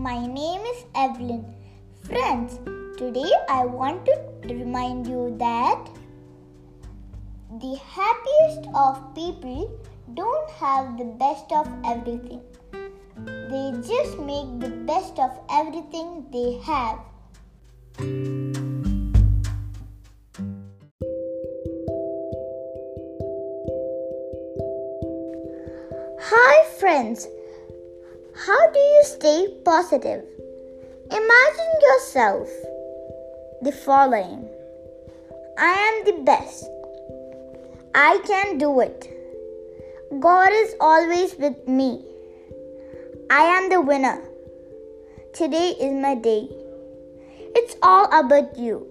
My name is Evelyn. Friends, today I want to remind you that the happiest of people don't have the best of everything. They just make the best of everything they have. Hi, friends. How do you stay positive? Imagine yourself the following I am the best. I can do it. God is always with me. I am the winner. Today is my day. It's all about you.